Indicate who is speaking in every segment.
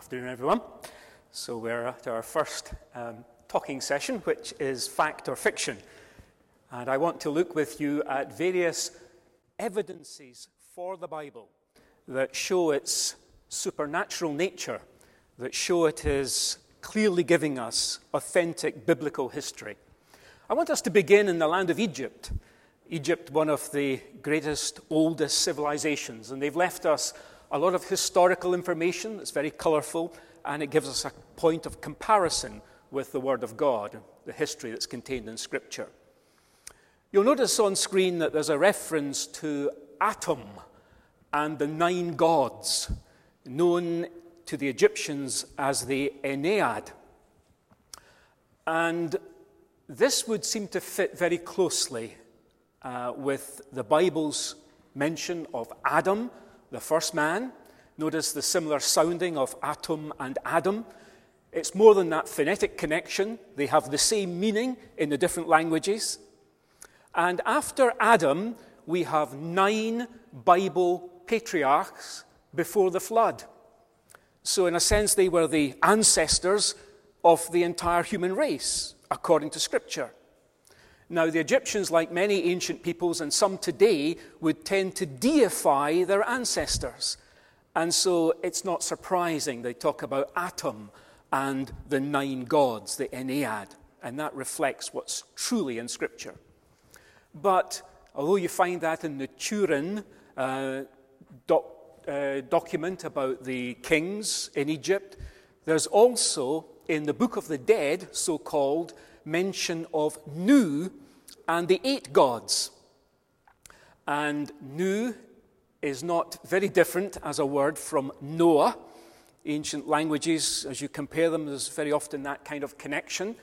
Speaker 1: Afternoon, everyone. So, we're at our first um, talking session, which is fact or fiction. And I want to look with you at various evidences for the Bible that show its supernatural nature, that show it is clearly giving us authentic biblical history. I want us to begin in the land of Egypt. Egypt, one of the greatest, oldest civilizations, and they've left us a lot of historical information that's very colorful, and it gives us a point of comparison with the Word of God, the history that's contained in Scripture. You'll notice on screen that there's a reference to Atum and the nine gods, known to the Egyptians as the Ennead. And this would seem to fit very closely uh, with the Bible's mention of Adam the first man. Notice the similar sounding of Atum and Adam. It's more than that phonetic connection, they have the same meaning in the different languages. And after Adam, we have nine Bible patriarchs before the flood. So, in a sense, they were the ancestors of the entire human race, according to Scripture. Now, the Egyptians, like many ancient peoples and some today, would tend to deify their ancestors. And so it's not surprising they talk about Atum and the nine gods, the Ennead, and that reflects what's truly in Scripture. But although you find that in the Turin uh, doc, uh, document about the kings in Egypt, there's also in the Book of the Dead, so called, mention of Nu and the eight gods. And Nu is not very different as a word from Noah. Ancient languages, as you compare them, there's very often that kind of connection.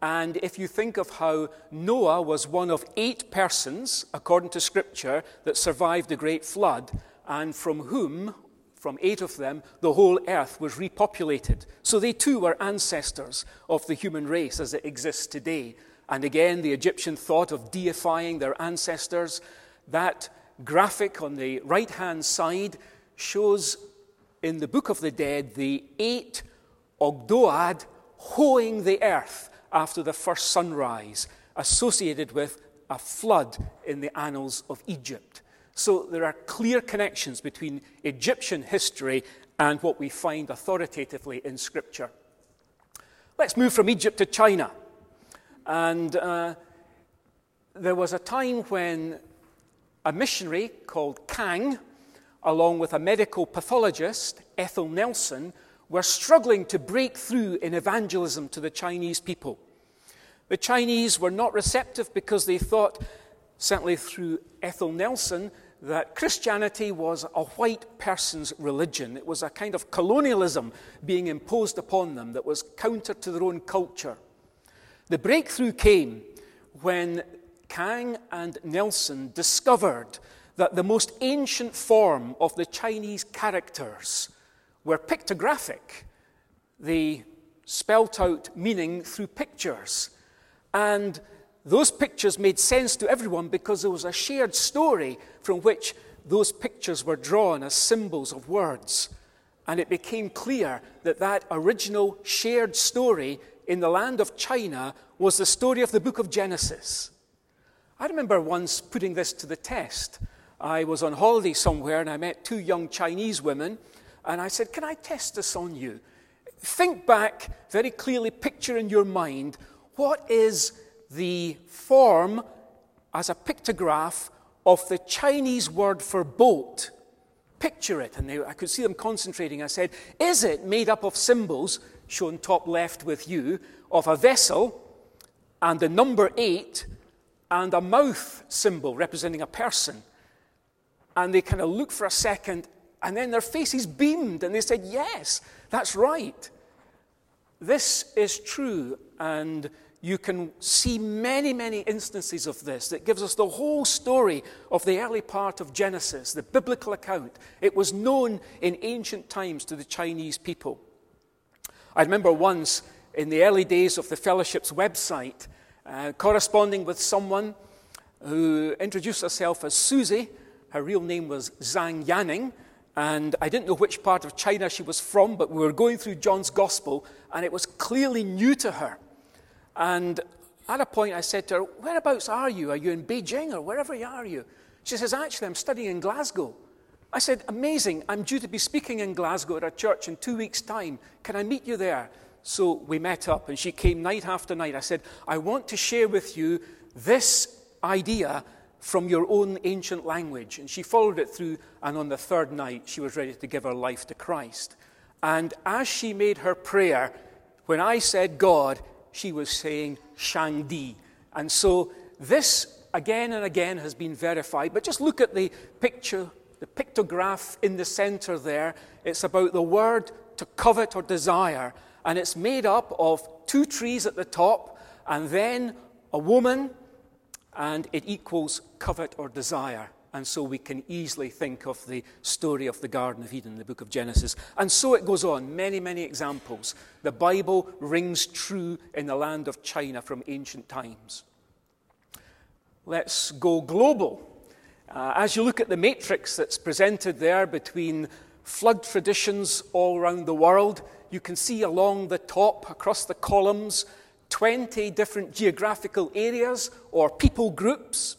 Speaker 1: And if you think of how Noah was one of eight persons, according to Scripture, that survived the great flood, and from whom, from eight of them, the whole earth was repopulated. So they too were ancestors of the human race as it exists today. And again, the Egyptian thought of deifying their ancestors. That graphic on the right hand side shows in the Book of the Dead the eight Ogdoad hoeing the earth after the first sunrise, associated with a flood in the annals of Egypt. So there are clear connections between Egyptian history and what we find authoritatively in Scripture. Let's move from Egypt to China. And uh, there was a time when a missionary called Kang, along with a medical pathologist, Ethel Nelson, were struggling to break through in evangelism to the Chinese people. The Chinese were not receptive because they thought, certainly through Ethel Nelson, that Christianity was a white person's religion. It was a kind of colonialism being imposed upon them that was counter to their own culture. The breakthrough came when Kang and Nelson discovered that the most ancient form of the Chinese characters were pictographic. They spelt out meaning through pictures. And those pictures made sense to everyone because there was a shared story from which those pictures were drawn as symbols of words. And it became clear that that original shared story in the land of China was the story of the book of Genesis. I remember once putting this to the test. I was on holiday somewhere and I met two young Chinese women, and I said, Can I test this on you? Think back very clearly, picture in your mind what is the form as a pictograph of the Chinese word for boat. Picture it. And they, I could see them concentrating. I said, Is it made up of symbols shown top left with you, of a vessel and the number eight and a mouth symbol representing a person. And they kind of looked for a second, and then their faces beamed, and they said, Yes, that's right. This is true, and you can see many, many instances of this that gives us the whole story of the early part of Genesis, the biblical account. It was known in ancient times to the Chinese people. I remember once in the early days of the fellowship's website, uh, corresponding with someone who introduced herself as Susie. Her real name was Zhang Yanning, And I didn't know which part of China she was from, but we were going through John's Gospel, and it was clearly new to her. And at a point, I said to her, Whereabouts are you? Are you in Beijing or wherever are you? She says, Actually, I'm studying in Glasgow. I said, Amazing. I'm due to be speaking in Glasgow at a church in two weeks' time. Can I meet you there? So we met up, and she came night after night. I said, I want to share with you this idea from your own ancient language. And she followed it through, and on the third night, she was ready to give her life to Christ. And as she made her prayer, when I said God, she was saying Shangdi. And so this again and again has been verified. But just look at the picture, the pictograph in the center there. It's about the word to covet or desire. And it's made up of two trees at the top, and then a woman and it equals covet or desire. And so we can easily think of the story of the Garden of Eden in the book of Genesis. And so it goes on, many, many examples. The Bible rings true in the land of China from ancient times. Let's go global. Uh, as you look at the matrix that's presented there between flood traditions all around the world, you can see along the top, across the columns, 20 different geographical areas or people groups.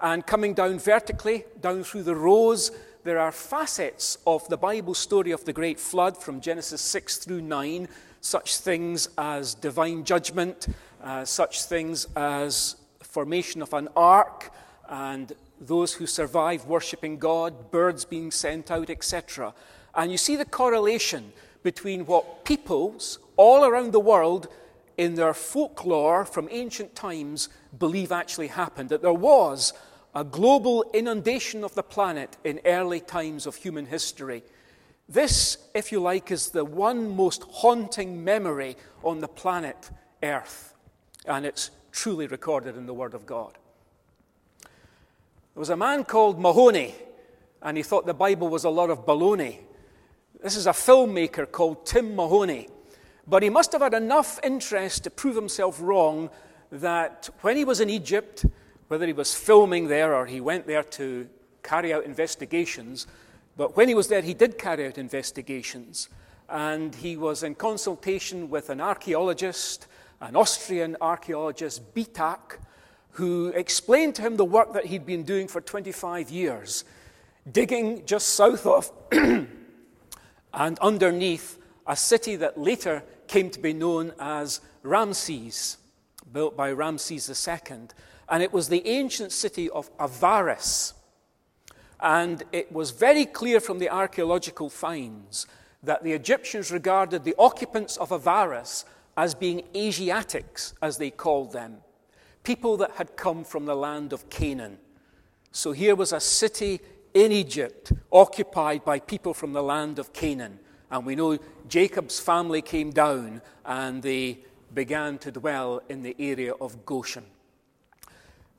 Speaker 1: And coming down vertically, down through the rows, there are facets of the Bible story of the great flood from Genesis 6 through 9, such things as divine judgment, uh, such things as formation of an ark, and those who survive worshipping God, birds being sent out, etc. And you see the correlation between what peoples all around the world in their folklore from ancient times believe actually happened. That there was a global inundation of the planet in early times of human history. This, if you like, is the one most haunting memory on the planet Earth, and it's truly recorded in the Word of God. There was a man called Mahoney, and he thought the Bible was a lot of baloney. This is a filmmaker called Tim Mahoney. But he must have had enough interest to prove himself wrong that when he was in Egypt, whether he was filming there or he went there to carry out investigations, but when he was there, he did carry out investigations. And he was in consultation with an archaeologist, an Austrian archaeologist, Bietak, who explained to him the work that he'd been doing for 25 years, digging just south of and underneath a city that later came to be known as Ramses, built by Ramses II. And it was the ancient city of Avaris. And it was very clear from the archaeological finds that the Egyptians regarded the occupants of Avaris as being Asiatics, as they called them, people that had come from the land of Canaan. So here was a city in Egypt occupied by people from the land of Canaan. And we know Jacob's family came down and they began to dwell in the area of Goshen.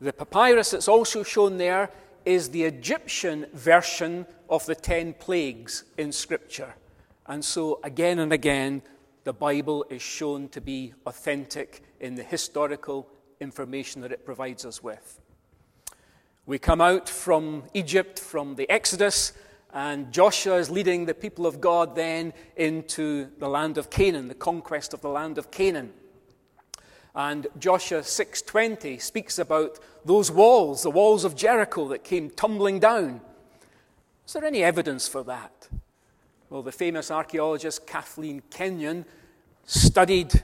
Speaker 1: The papyrus that's also shown there is the Egyptian version of the ten plagues in Scripture. And so, again and again, the Bible is shown to be authentic in the historical information that it provides us with. We come out from Egypt, from the Exodus, and Joshua is leading the people of God then into the land of Canaan, the conquest of the land of Canaan. And Joshua 6:20 speaks about those walls, the walls of Jericho that came tumbling down. Is there any evidence for that? Well, the famous archaeologist Kathleen Kenyon studied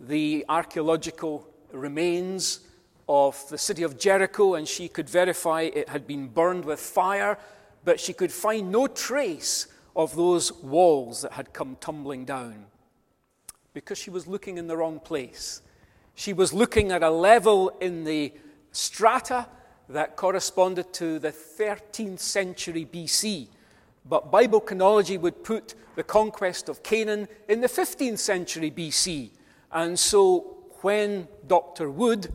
Speaker 1: the archaeological remains of the city of Jericho, and she could verify it had been burned with fire but she could find no trace of those walls that had come tumbling down because she was looking in the wrong place. She was looking at a level in the strata that corresponded to the 13th century BC. But Bible chronology would put the conquest of Canaan in the 15th century BC. And so when Dr. Wood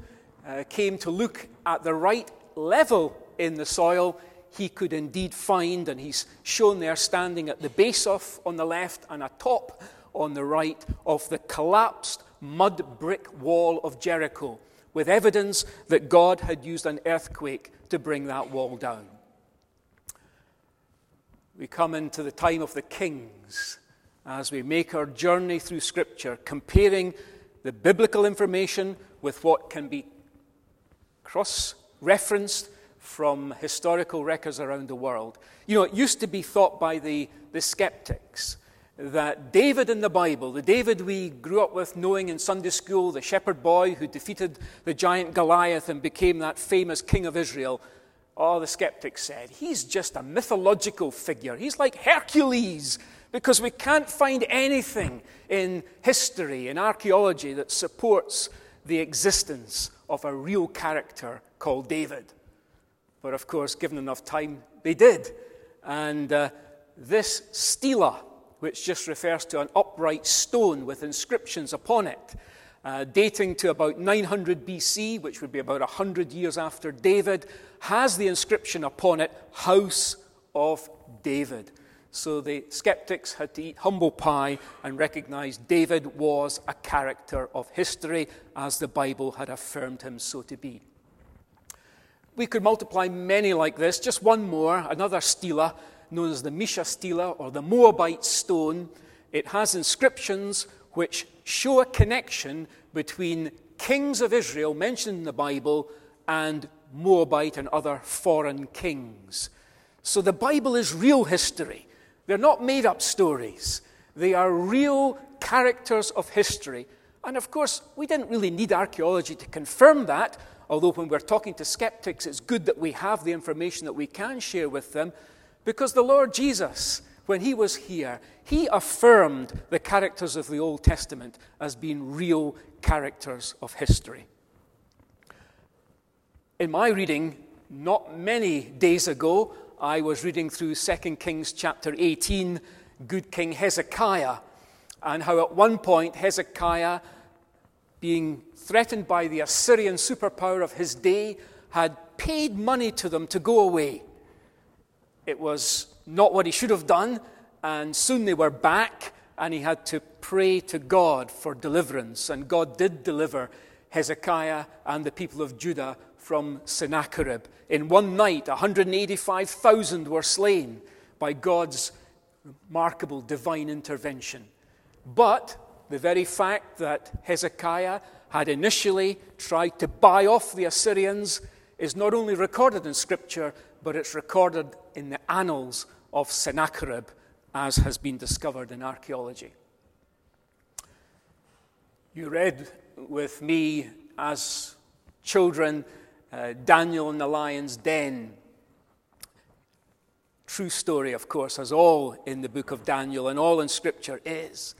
Speaker 1: uh, came to look at the right level in the soil, he could indeed find, and he's shown there standing at the base of on the left and a top on the right of the collapsed mud brick wall of Jericho, with evidence that God had used an earthquake to bring that wall down. we come into the time of the kings as we make our journey through Scripture, comparing the biblical information with what can be cross referenced from historical records around the world. You know, it used to be thought by the, the skeptics that David in the Bible, the David we grew up with knowing in Sunday school, the shepherd boy who defeated the giant Goliath and became that famous king of Israel, all the skeptics said, he's just a mythological figure. He's like Hercules, because we can't find anything in history, in archaeology, that supports the existence of a real character called David. But of course, given enough time, they did. And uh, this stela, which just refers to an upright stone with inscriptions upon it, uh, dating to about 900 BC, which would be about 100 years after David, has the inscription upon it, House of David. So the skeptics had to eat humble pie and recognize David was a character of history, as the Bible had affirmed him so to be. We could multiply many like this. Just one more, another stela, known as the Mesha stela or the Moabite stone. It has inscriptions which show a connection between kings of Israel mentioned in the Bible and Moabite and other foreign kings. So the Bible is real history. They're not made up stories, they are real characters of history. And of course, we didn't really need archaeology to confirm that, although when we're talking to skeptics, it's good that we have the information that we can share with them, because the Lord Jesus, when he was here, he affirmed the characters of the Old Testament as being real characters of history. In my reading, not many days ago, I was reading through 2 Kings chapter 18, good King Hezekiah, and how at one point Hezekiah, being threatened by the Assyrian superpower of his day, had paid money to them to go away. It was not what he should have done, and soon they were back, and he had to pray to God for deliverance. And God did deliver Hezekiah and the people of Judah from Sennacherib. In one night, 185,000 were slain by God's remarkable divine intervention. But the very fact that Hezekiah had initially tried to buy off the Assyrians is not only recorded in Scripture, but it's recorded in the annals of Sennacherib, as has been discovered in archaeology. You read with me as children uh, Daniel in the lion's den. True story, of course, as all in the book of Daniel and all in Scripture is.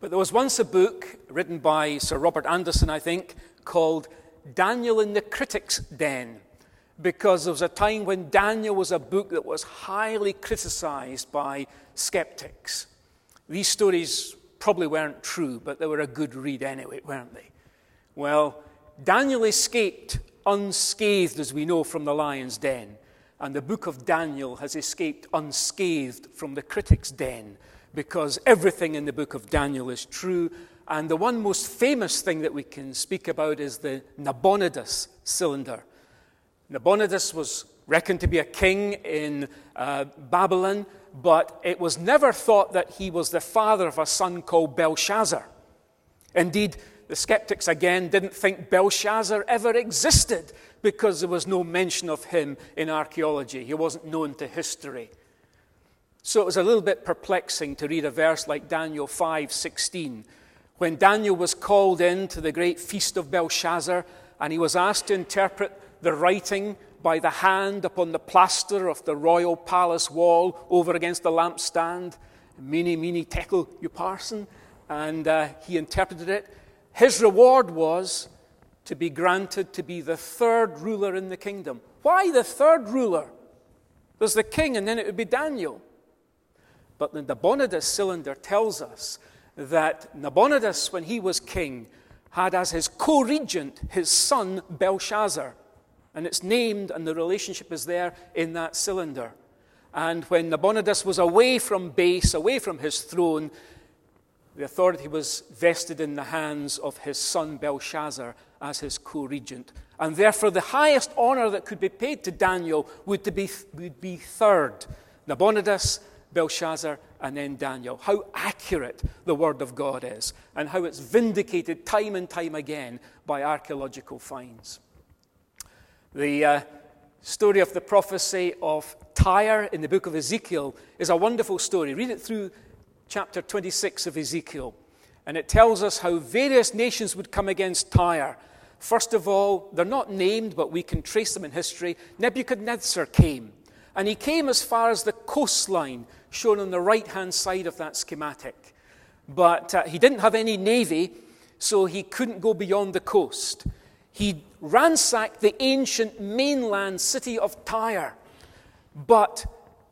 Speaker 1: But there was once a book written by Sir Robert Anderson, I think, called Daniel in the Critic's Den because there was a time when Daniel was a book that was highly criticized by skeptics. These stories probably weren't true, but they were a good read anyway, weren't they? Well, Daniel escaped unscathed, as we know, from the lion's den, and the book of Daniel has escaped unscathed from the critic's den because everything in the book of Daniel is true. And the one most famous thing that we can speak about is the Nabonidus cylinder. Nabonidus was reckoned to be a king in uh, Babylon, but it was never thought that he was the father of a son called Belshazzar. Indeed, the skeptics again didn't think Belshazzar ever existed because there was no mention of him in archaeology. He wasn't known to history. So it was a little bit perplexing to read a verse like Daniel 5:16 when Daniel was called in to the great feast of Belshazzar and he was asked to interpret the writing by the hand upon the plaster of the royal palace wall over against the lampstand. Mene, mene, tekel, parsin," And uh, he interpreted it. His reward was to be granted to be the third ruler in the kingdom. Why the third ruler? There's the king, and then it would be Daniel. But the Nabonidus cylinder tells us that Nabonidus, when he was king, had as his co regent his son Belshazzar. And it's named, and the relationship is there in that cylinder. And when Nabonidus was away from base, away from his throne, the authority was vested in the hands of his son Belshazzar as his co regent. And therefore, the highest honor that could be paid to Daniel would be, would be third. Nabonidus Belshazzar, and then Daniel. How accurate the Word of God is, and how it's vindicated time and time again by archaeological finds. The uh, story of the prophecy of Tyre in the book of Ezekiel is a wonderful story. Read it through chapter 26 of Ezekiel, and it tells us how various nations would come against Tyre. First of all, they're not named, but we can trace them in history. Nebuchadnezzar came, and he came as far as the coastline shown on the right hand side of that schematic. But uh, he didn't have any navy, so he couldn't go beyond the coast. He ransacked the ancient mainland city of Tyre. But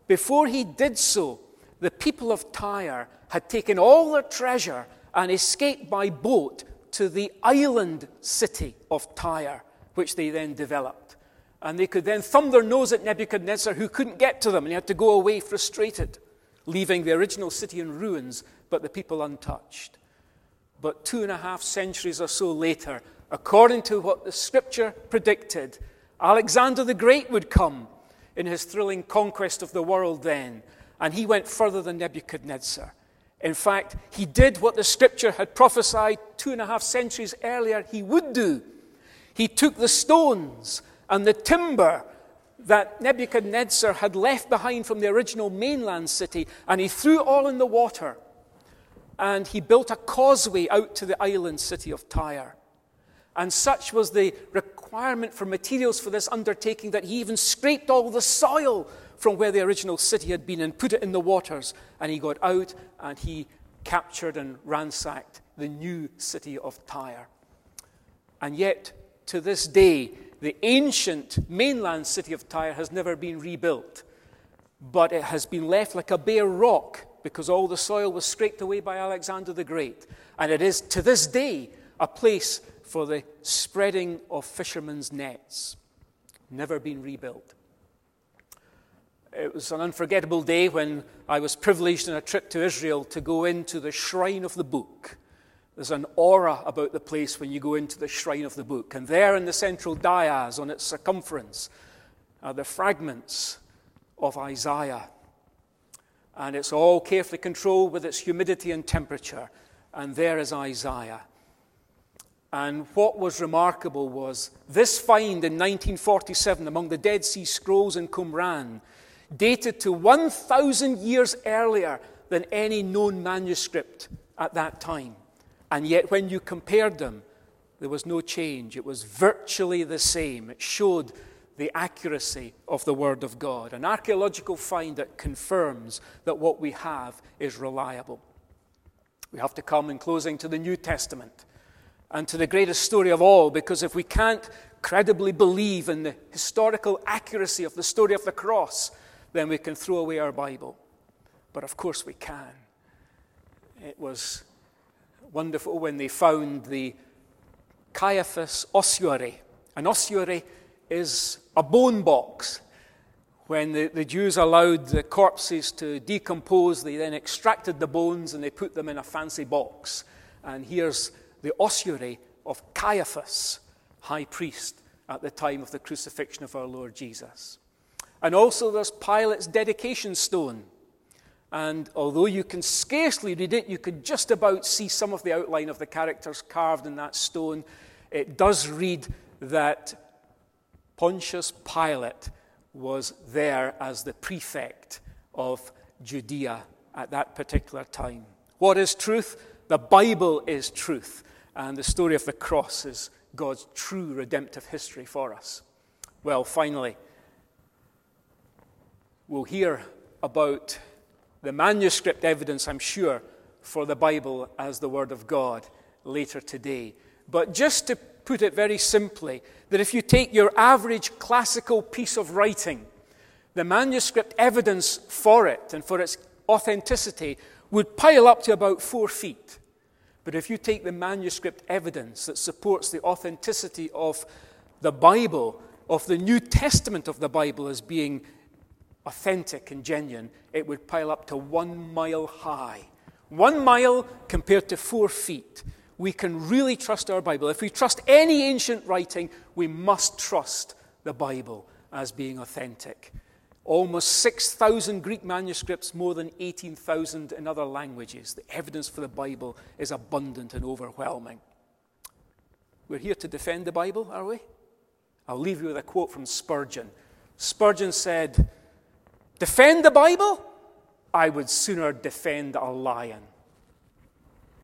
Speaker 1: before he did so, the people of Tyre had taken all their treasure and escaped by boat to the island city of Tyre, which they then developed. And they could then thumb their nose at Nebuchadnezzar, who couldn't get to them, and he had to go away frustrated leaving the original city in ruins, but the people untouched. But two and a half centuries or so later, according to what the scripture predicted, Alexander the Great would come in his thrilling conquest of the world then, and he went further than Nebuchadnezzar. In fact, he did what the scripture had prophesied two and a half centuries earlier he would do. He took the stones and the timber that Nebuchadnezzar had left behind from the original mainland city, and he threw all in the water. And he built a causeway out to the island city of Tyre. And such was the requirement for materials for this undertaking that he even scraped all the soil from where the original city had been and put it in the waters. And he got out and he captured and ransacked the new city of Tyre. And yet, to this day, the ancient mainland city of Tyre has never been rebuilt, but it has been left like a bare rock because all the soil was scraped away by Alexander the Great. And it is to this day a place for the spreading of fishermen's nets. Never been rebuilt. It was an unforgettable day when I was privileged in a trip to Israel to go into the shrine of the book there's an aura about the place when you go into the shrine of the book. And there in the central dais, on its circumference, are the fragments of Isaiah. And it's all carefully controlled with its humidity and temperature. And there is Isaiah. And what was remarkable was this find in 1947 among the Dead Sea Scrolls in Qumran dated to 1,000 years earlier than any known manuscript at that time. And yet, when you compared them, there was no change. It was virtually the same. It showed the accuracy of the Word of God. An archaeological find that confirms that what we have is reliable. We have to come in closing to the New Testament and to the greatest story of all, because if we can't credibly believe in the historical accuracy of the story of the cross, then we can throw away our Bible. But of course we can. It was wonderful when they found the Caiaphas ossuary. An ossuary is a bone box. When the, the Jews allowed the corpses to decompose, they then extracted the bones and they put them in a fancy box. And here's the ossuary of Caiaphas, high priest at the time of the crucifixion of our Lord Jesus. And also there's Pilate's dedication stone. And although you can scarcely read it, you can just about see some of the outline of the characters carved in that stone. It does read that Pontius Pilate was there as the prefect of Judea at that particular time. What is truth? The Bible is truth. And the story of the cross is God's true redemptive history for us. Well, finally, we'll hear about the manuscript evidence, I'm sure, for the Bible as the Word of God later today. But just to put it very simply, that if you take your average classical piece of writing, the manuscript evidence for it and for its authenticity would pile up to about four feet. But if you take the manuscript evidence that supports the authenticity of the Bible, of the New Testament of the Bible as being authentic and genuine, it would pile up to one mile high. One mile compared to four feet. We can really trust our Bible. If we trust any ancient writing, we must trust the Bible as being authentic. Almost 6,000 Greek manuscripts, more than 18,000 in other languages. The evidence for the Bible is abundant and overwhelming. We're here to defend the Bible, are we? I'll leave you with a quote from Spurgeon. Spurgeon said, Defend the Bible? I would sooner defend a lion.